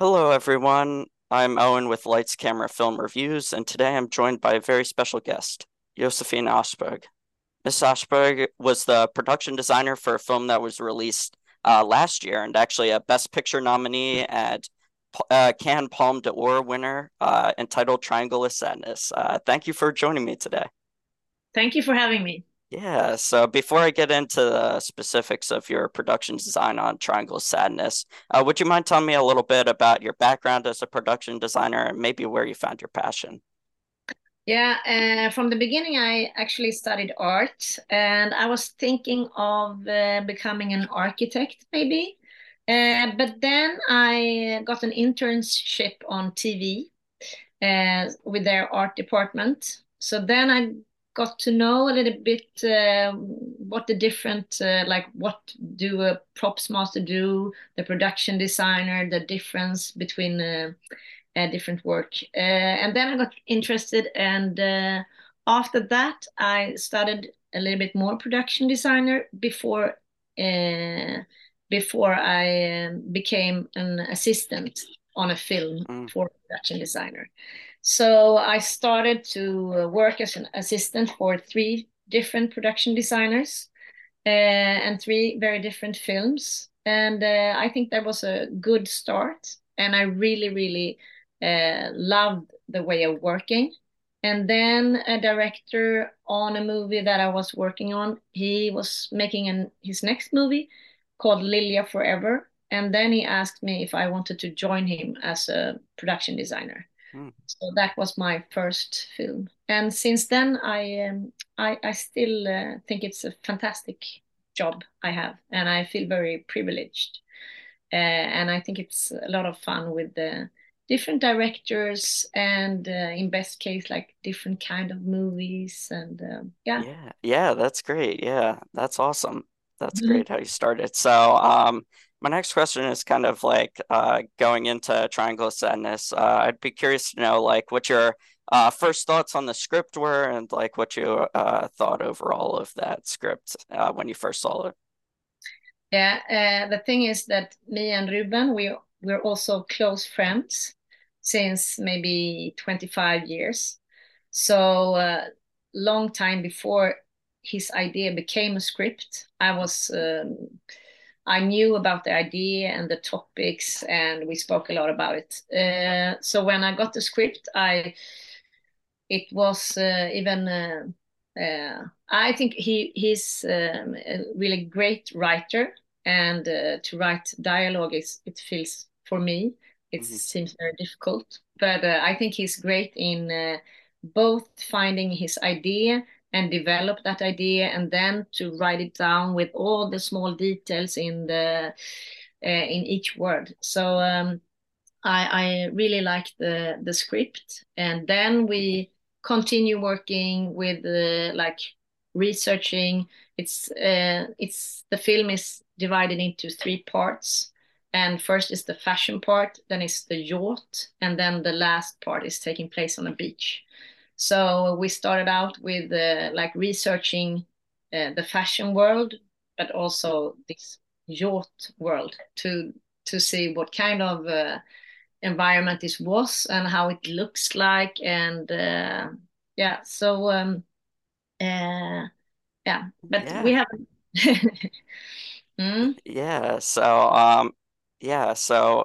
Hello, everyone. I'm Owen with Lights Camera Film Reviews, and today I'm joined by a very special guest, Josefin Åsberg. Miss Ashberg was the production designer for a film that was released uh, last year and actually a Best Picture nominee at uh, Cannes Palme d'Or winner uh, entitled Triangle of Sadness. Uh, thank you for joining me today. Thank you for having me. Yeah, so before I get into the specifics of your production design on Triangle Sadness, uh, would you mind telling me a little bit about your background as a production designer and maybe where you found your passion? Yeah, uh, from the beginning, I actually studied art and I was thinking of uh, becoming an architect, maybe. Uh, but then I got an internship on TV uh, with their art department. So then I got to know a little bit uh, what the different uh, like what do a props master do the production designer the difference between uh, different work uh, and then i got interested and uh, after that i studied a little bit more production designer before uh, before i um, became an assistant on a film mm. for production designer so I started to uh, work as an assistant for three different production designers uh, and three very different films. And uh, I think that was a good start. And I really, really uh, loved the way of working. And then a director on a movie that I was working on, he was making an, his next movie called Lilja Forever. And then he asked me if I wanted to join him as a production designer. Mm. So that was my first film, and since then I um, I, I still uh, think it's a fantastic job I have, and I feel very privileged, uh, and I think it's a lot of fun with the different directors and uh, in best case like different kind of movies and um, yeah. Yeah. Yeah that's great. Yeah that's awesome. That's mm-hmm. great how you started. So um my next question is kind of like uh, going into Triangle of Sadness. Uh, I'd be curious to know like what your uh, first thoughts on the script were and like what you uh, thought overall of that script uh, when you first saw it. Yeah, uh, the thing is that me and Ruben, we we're also close friends since maybe 25 years. So long time before his idea became a script, I was um, I knew about the idea and the topics, and we spoke a lot about it. Uh, so when I got the script, I it was uh, even uh, uh I think he he's um, a really great writer, and uh, to write dialogue is it feels for me it mm-hmm. seems very difficult, but uh, I think he's great in both finding his idea and develop that idea and then to write it down with all the small details in the uh, in each word. So um, I, I really like the the script. And then we continue working with uh, like researching. It's uh, it's the film is divided into three parts. And first is the fashion part then is the yacht and then the last part is taking place on a beach so we started out with uh, like researching uh, the fashion world, but also this yacht world to to see what kind of uh, environment this was and how it looks like, and uh, yeah. So um, uh, yeah, but yeah. we have. mm? Yeah. So um, yeah. So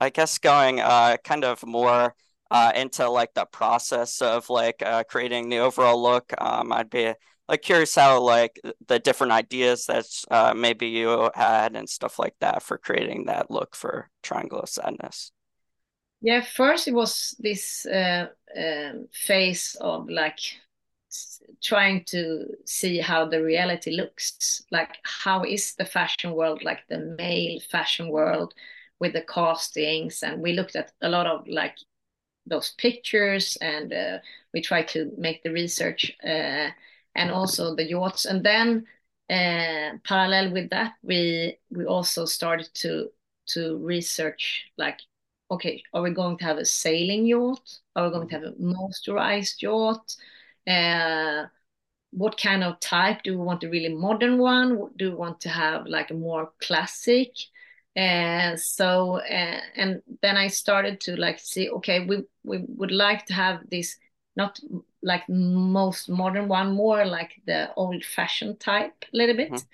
I guess going uh, kind of more uh, into like the process of like uh, creating the overall look. Um, I'd be like curious how like the different ideas that uh, maybe you had and stuff like that for creating that look for Triangle of Sadness. Yeah, first it was this uh, um, phase of like trying to see how the reality looks like how is the fashion world like the male fashion world with the castings and we looked at a lot of like those pictures and uh, we try to make the research uh, and also the yachts. And then uh, parallel with that we we also started to to research like okay are we going to have a sailing yacht? Are we going to have a motorized yacht? Uh, what kind of type? Do we want a really modern one? Do we want to have like a more classic and so uh, and then I started to like see okay we we would like to have this not like most modern one more like the old fashioned type a little bit. Mm -hmm.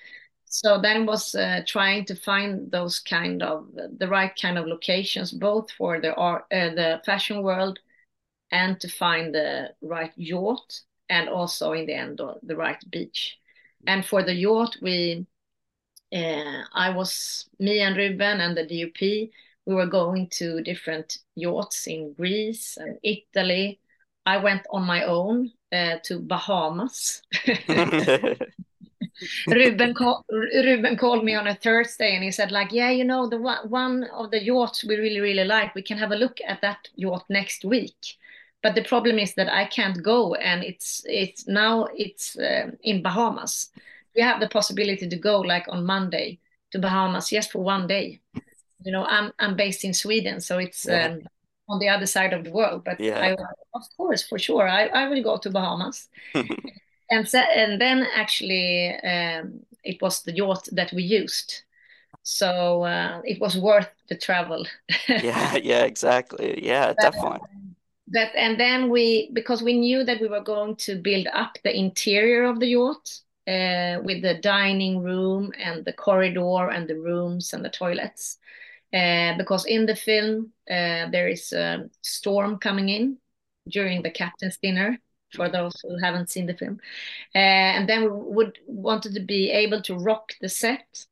so then was uh, trying to find those kind of the right kind of locations both for the art uh, the fashion world and to find the right yacht and also in the end the right beach. And for the yacht we uh, I was me and Ruben and the DOP. We were going to different yachts in Greece and Italy. I went on my own uh, to Bahamas. Ruben, call, Ruben called me on a Thursday and he said like, yeah, you know, the one, one of the yachts we really, really like, we can have a look at that yacht next week. But the problem is that I can't go and it's, it's now it's uh, in Bahamas we have the possibility to go like on Monday to Bahamas just for one day. You know, I'm I'm based in Sweden, so it's yeah. um, on the other side of the world. But yeah. I, of course, for sure, I, I will go to Bahamas. and so, and then actually, um, it was the yacht that we used, so uh, it was worth the travel. yeah, yeah, exactly. Yeah, but, definitely. That and then we because we knew that we were going to build up the interior of the yacht uh, with the dining room and the corridor and the rooms and the toilets. Uh, because in the film, uh, there is a storm coming in during the captain's dinner for those who haven't seen the film. Uh, and then we would wanted to be able to rock the set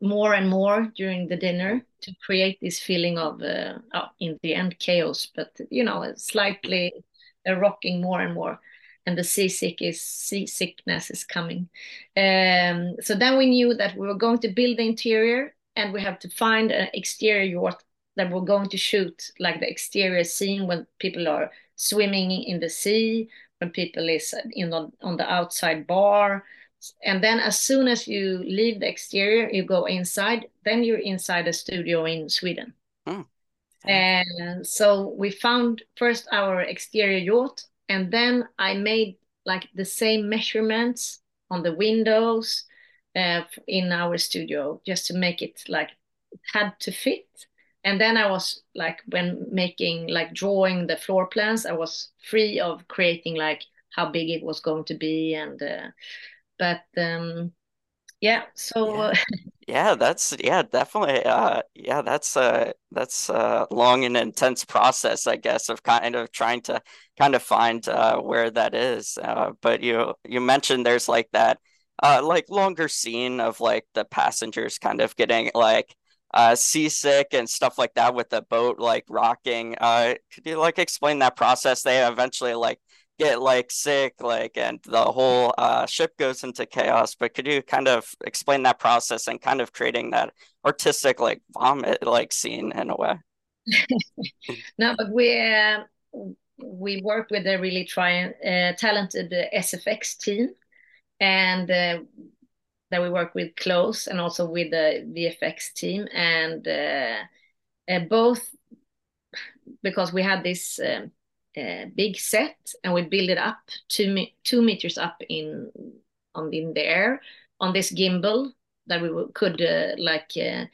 more and more during the dinner to create this feeling of, oh, in the end, chaos, but you know, slightly uh, rocking more and more and the seasick is seasickness is coming. Um, so then we knew that we were going to build the interior and we have to find an exterior yacht that we're going to shoot like the exterior scene when people are swimming in the sea, when people is in on, on the outside bar. And then as soon as you leave the exterior, you go inside, then you're inside a studio in Sweden. Hmm. And so we found first our exterior yacht and then I made like the same measurements on the windows uh, in our studio just to make it like it had to fit. And then I was like when making like drawing the floor plans, I was free of creating like how big it was going to be and uh, but um yeah so yeah. yeah that's yeah definitely uh yeah that's uh that's a long and intense process i guess of kind of trying to kind of find uh where that is uh but you you mentioned there's like that uh like longer scene of like the passengers kind of getting like uh seasick and stuff like that with the boat like rocking uh could you like explain that process they eventually like get like sick like and the whole uh, ship goes into chaos but could you kind of explain that process and kind of creating that artistic like vomit like scene in a way? No but we uh, we work with a really trying uh, talented sfx team and uh, that we work with close and also with the vfx team and uh, uh, both because we had this um, big set and we build it up two, two meters up in on in the air on this gimbal that we could uh, like uh,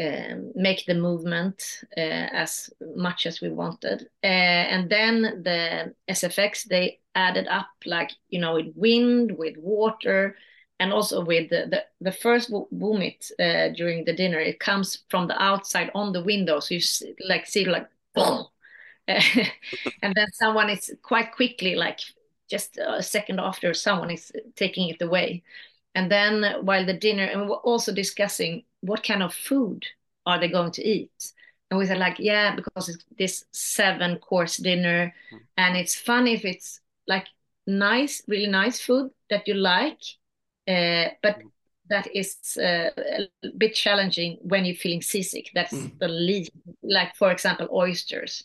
uh, make the movement uh, as much as we wanted. Uh, and then the SFX, they added up like, you know, with wind, with water, and also with the, the, the first vomit uh, during the dinner, it comes from the outside on the window. So you see, like see like, and then someone is quite quickly like just a second after someone is taking it away and then while the dinner and we're also discussing what kind of food are they going to eat and we said like yeah because it's this seven course dinner mm. and it's fun if it's like nice really nice food that you like uh, but mm. that is uh, a bit challenging when you're feeling seasick that's mm. the least like for example oysters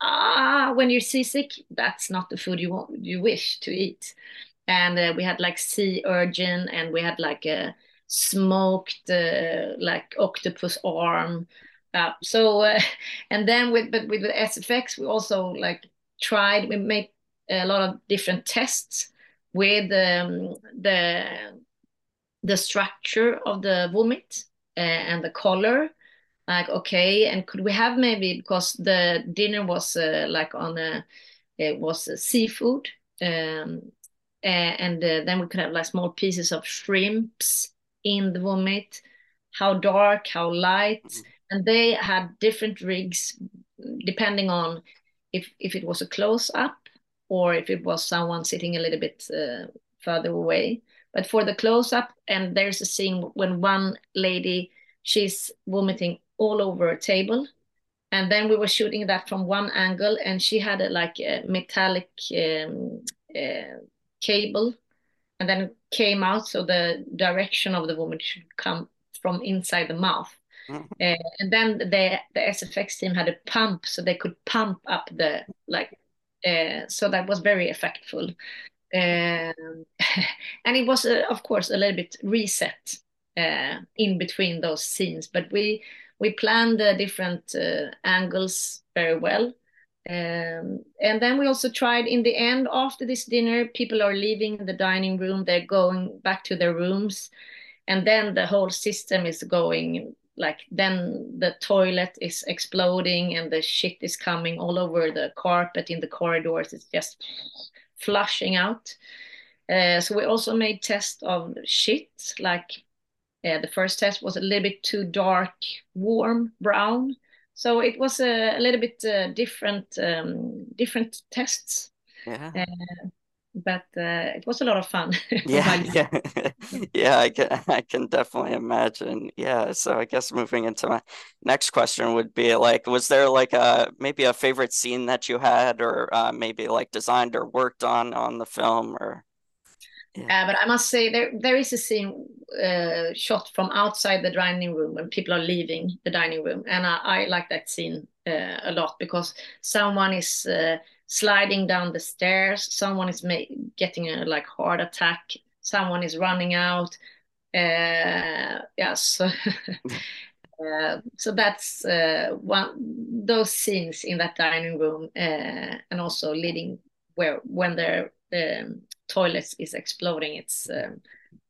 ah, when you're seasick, that's not the food you want, you wish to eat. And uh, we had like sea urchin, and we had like a smoked uh, like octopus arm. Uh, so, uh, and then with but with the SFX, we also like tried. We made a lot of different tests with um, the the structure of the vomit and the color like okay and could we have maybe because the dinner was uh, like on a it was a seafood um, and uh, then we could have like small pieces of shrimps in the vomit. How dark how light. Mm-hmm. and they had different rigs depending on if if it was a close up or if it was someone sitting a little bit uh, further away. But for the close up and there's a scene when one lady she's vomiting all over a table. And then we were shooting that from one angle and she had a, like a metallic um, uh, cable and then it came out so the direction of the woman should come from inside the mouth. Mm-hmm. uh, and then the the sfx team had a pump so they could pump up the like uh, so that was very effectful. Um, and it was uh, of course a little bit reset uh, in between those scenes but we we planned the different uh, angles very well. Um, and then we also tried in the end after this dinner, people are leaving the dining room, they're going back to their rooms. And then the whole system is going like then the toilet is exploding and the shit is coming all over the carpet in the corridors. It's just flushing out. Uh, so we also made tests of shit, like uh, the first test was a little bit too dark, warm brown. So it was a, a little bit uh, different, um, different tests. Yeah. Uh, but uh, it was a lot of fun. yeah, yeah, yeah. I can, I can definitely imagine. Yeah. So I guess moving into my next question would be like, was there like a maybe a favorite scene that you had, or uh, maybe like designed or worked on on the film, or? Yeah. Uh, but I must say there there is a scene uh, shot from outside the dining room when people are leaving the dining room, and I, I like that scene uh, a lot because someone is uh, sliding down the stairs, someone is getting a like heart attack, someone is running out. Uh, yes. Uh, so that's one those scenes in that dining room, and also leading where when they're um, toilets is exploding. It's um,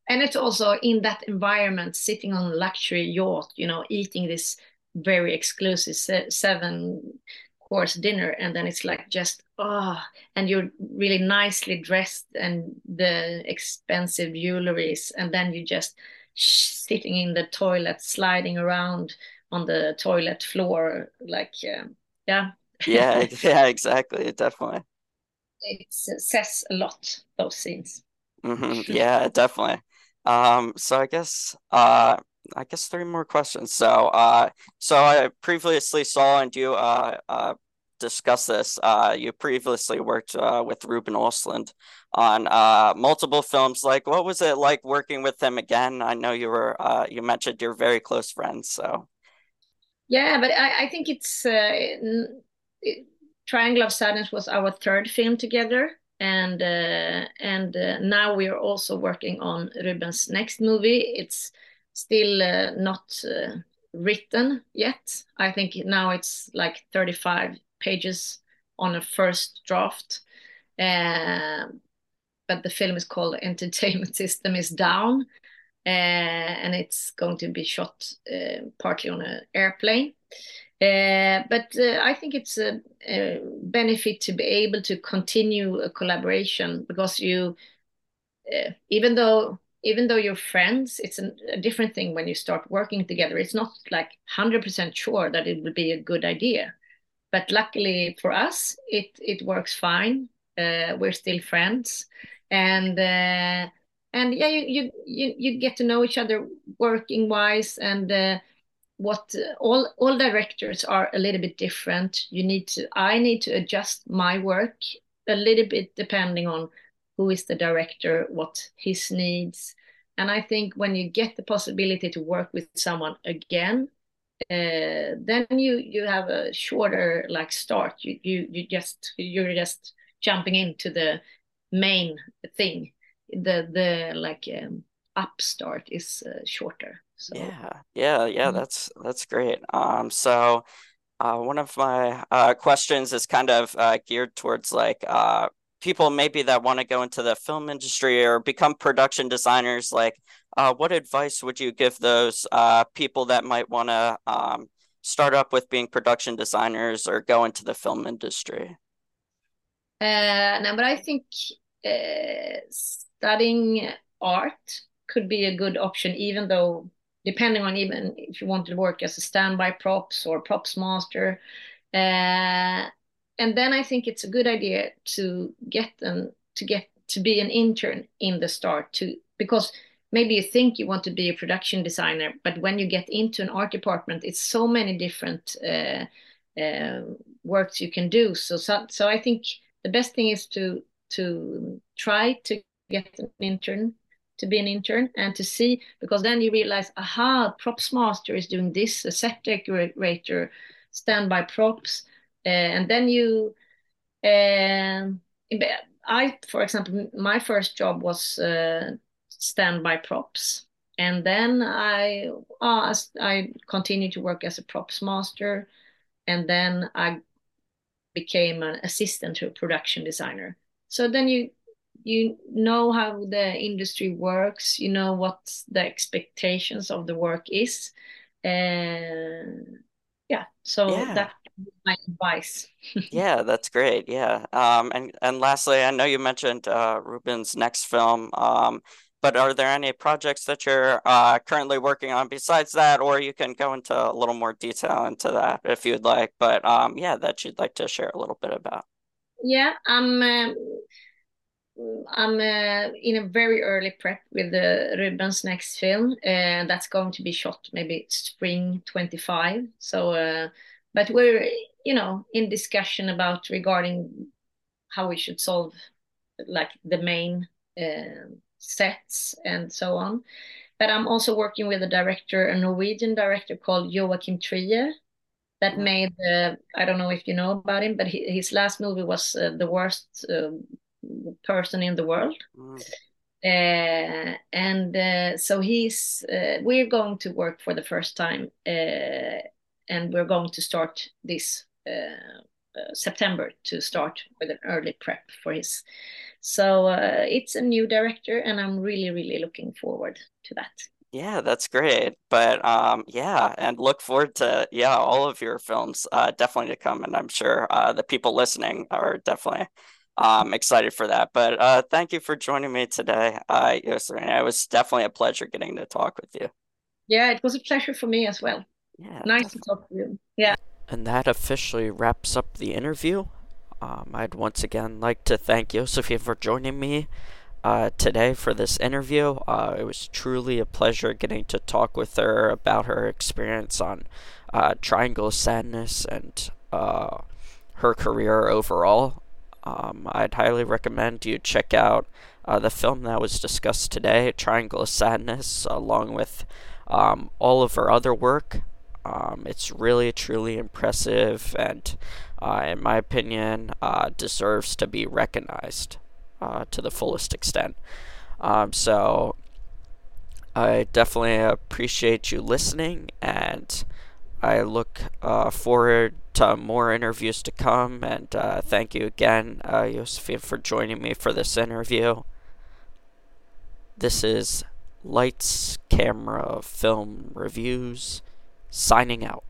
and it's also in that environment, sitting on a luxury yacht, you know, eating this very exclusive se seven course dinner, and then it's like just oh, and you're really nicely dressed and the expensive jewelries, and then you just sitting in the toilet, sliding around on the toilet floor, like um, yeah. yeah, yeah, exactly, definitely it says a lot those scenes. Mm-hmm. yeah definitely. Um so i guess uh i guess three more questions. So uh so i previously saw and you uh uh discuss this. Uh you previously worked uh with ruben Östlund on uh multiple films. Like what was it like working with him again? I know you were uh you mentioned you're very close friends so. Yeah but i i think it's uh it, Triangle of Sadness was our third film together, and uh, and uh, now we are also working on Ruben's next movie. It's still uh, not uh, written yet. I think now it's like 35 pages on a first draft. Uh, but the film is called Entertainment System is Down, uh, and it's going to be shot partly on an airplane. Uh, but uh, I think it's a, a, benefit to be able to continue a collaboration because you, uh, even though even though you're friends, it's a, a, different thing when you start working together. It's not like hundred percent sure that it would be a good idea, but luckily for us, it it works fine. Uh, we're still friends, and uh, and yeah, you, you you you get to know each other working wise and what all all directors are a little bit different. You need to i need to adjust my work a little bit depending on who is the director what his needs. And i think when you get the possibility to work with someone again uh, then you you have a shorter like start. You you you just you're just jumping into the main thing. The the like um, upstart is uh, shorter so yeah, yeah, yeah. Mm-hmm. That's that's great. Um, so uh, one of my uh, questions is kind of uh, geared towards like uh, people maybe that want to go into the film industry or become production designers. Like, uh, what advice would you give those uh, people that might want to um, start up with being production designers or go into the film industry? Uh, no, but I think uh, studying art could be a good option, even though depending on even if you want to work as a standby props or props master. Uh, and then I think it's a good idea to get them to get to be an intern in the start to because maybe you think you want to be a production designer, but when you get into an art department, it's so many different uh, uh, works you can do. So, so, so I think the best thing is to to try to get an intern to be an intern and to see because then you realize aha props master is doing this a set decorator standby props uh, and then you uh, i for example my first job was uh, standby props. And then i uh, i continued to work as a props master and then i became an assistant to a production designer. So then you you know how the industry works you know what the expectations of the work is and yeah so yeah. that's my advice yeah that's great yeah um and and lastly i know you mentioned uh ruben's next film um but are there any projects that you're uh, currently working on besides that or you can go into a little more detail into that if you'd like but um yeah that you'd like to share a little bit about yeah i'm um, I'm uh, in a very early prep with the Ruben's next film, and uh, that's going to be shot maybe spring 25. So, uh, but we're you know in discussion about regarding how we should solve like the main uh, sets and so on. But I'm also working with a director, a Norwegian director called Joachim Trier, that mm. made uh, I don't know if you know about him, but he, his last movie was uh, the worst uh, person in the world. Mm. Uh, and uh, so he's uh, we're going to work for the first time uh, and we're going to start this uh, uh, September to start with an early prep for his so it's a new director and I'm really really looking forward to that yeah, that's great. But um, yeah, and look forward to yeah all of your films uh, definitely to come, and I'm sure uh, the people listening are definitely I'm excited for that. But uh, thank you for joining me today. Uh, it was definitely a pleasure getting to talk with you. Yeah, it was a pleasure for me as well. Yeah, nice definitely. to talk to you. Yeah. And that officially wraps up the interview. Um, I'd once again like to thank Josefin for joining me uh, today for this interview. Uh, it was truly a pleasure getting to talk with her about her experience on uh, Triangle Sadness and uh, her career overall. Um, I'd highly recommend you check out uh, the film that was discussed today, Triangle of Sadness, along with um, all of her other work. Um, it's really, truly impressive and, uh, in my opinion, uh, deserves to be recognized uh, to the fullest extent. Um, so, I definitely appreciate you listening and I look uh, forward to more interviews to come. And uh, thank you again, uh, Josefin, for joining me for this interview. This is Lights, Camera, Film Reviews, signing out.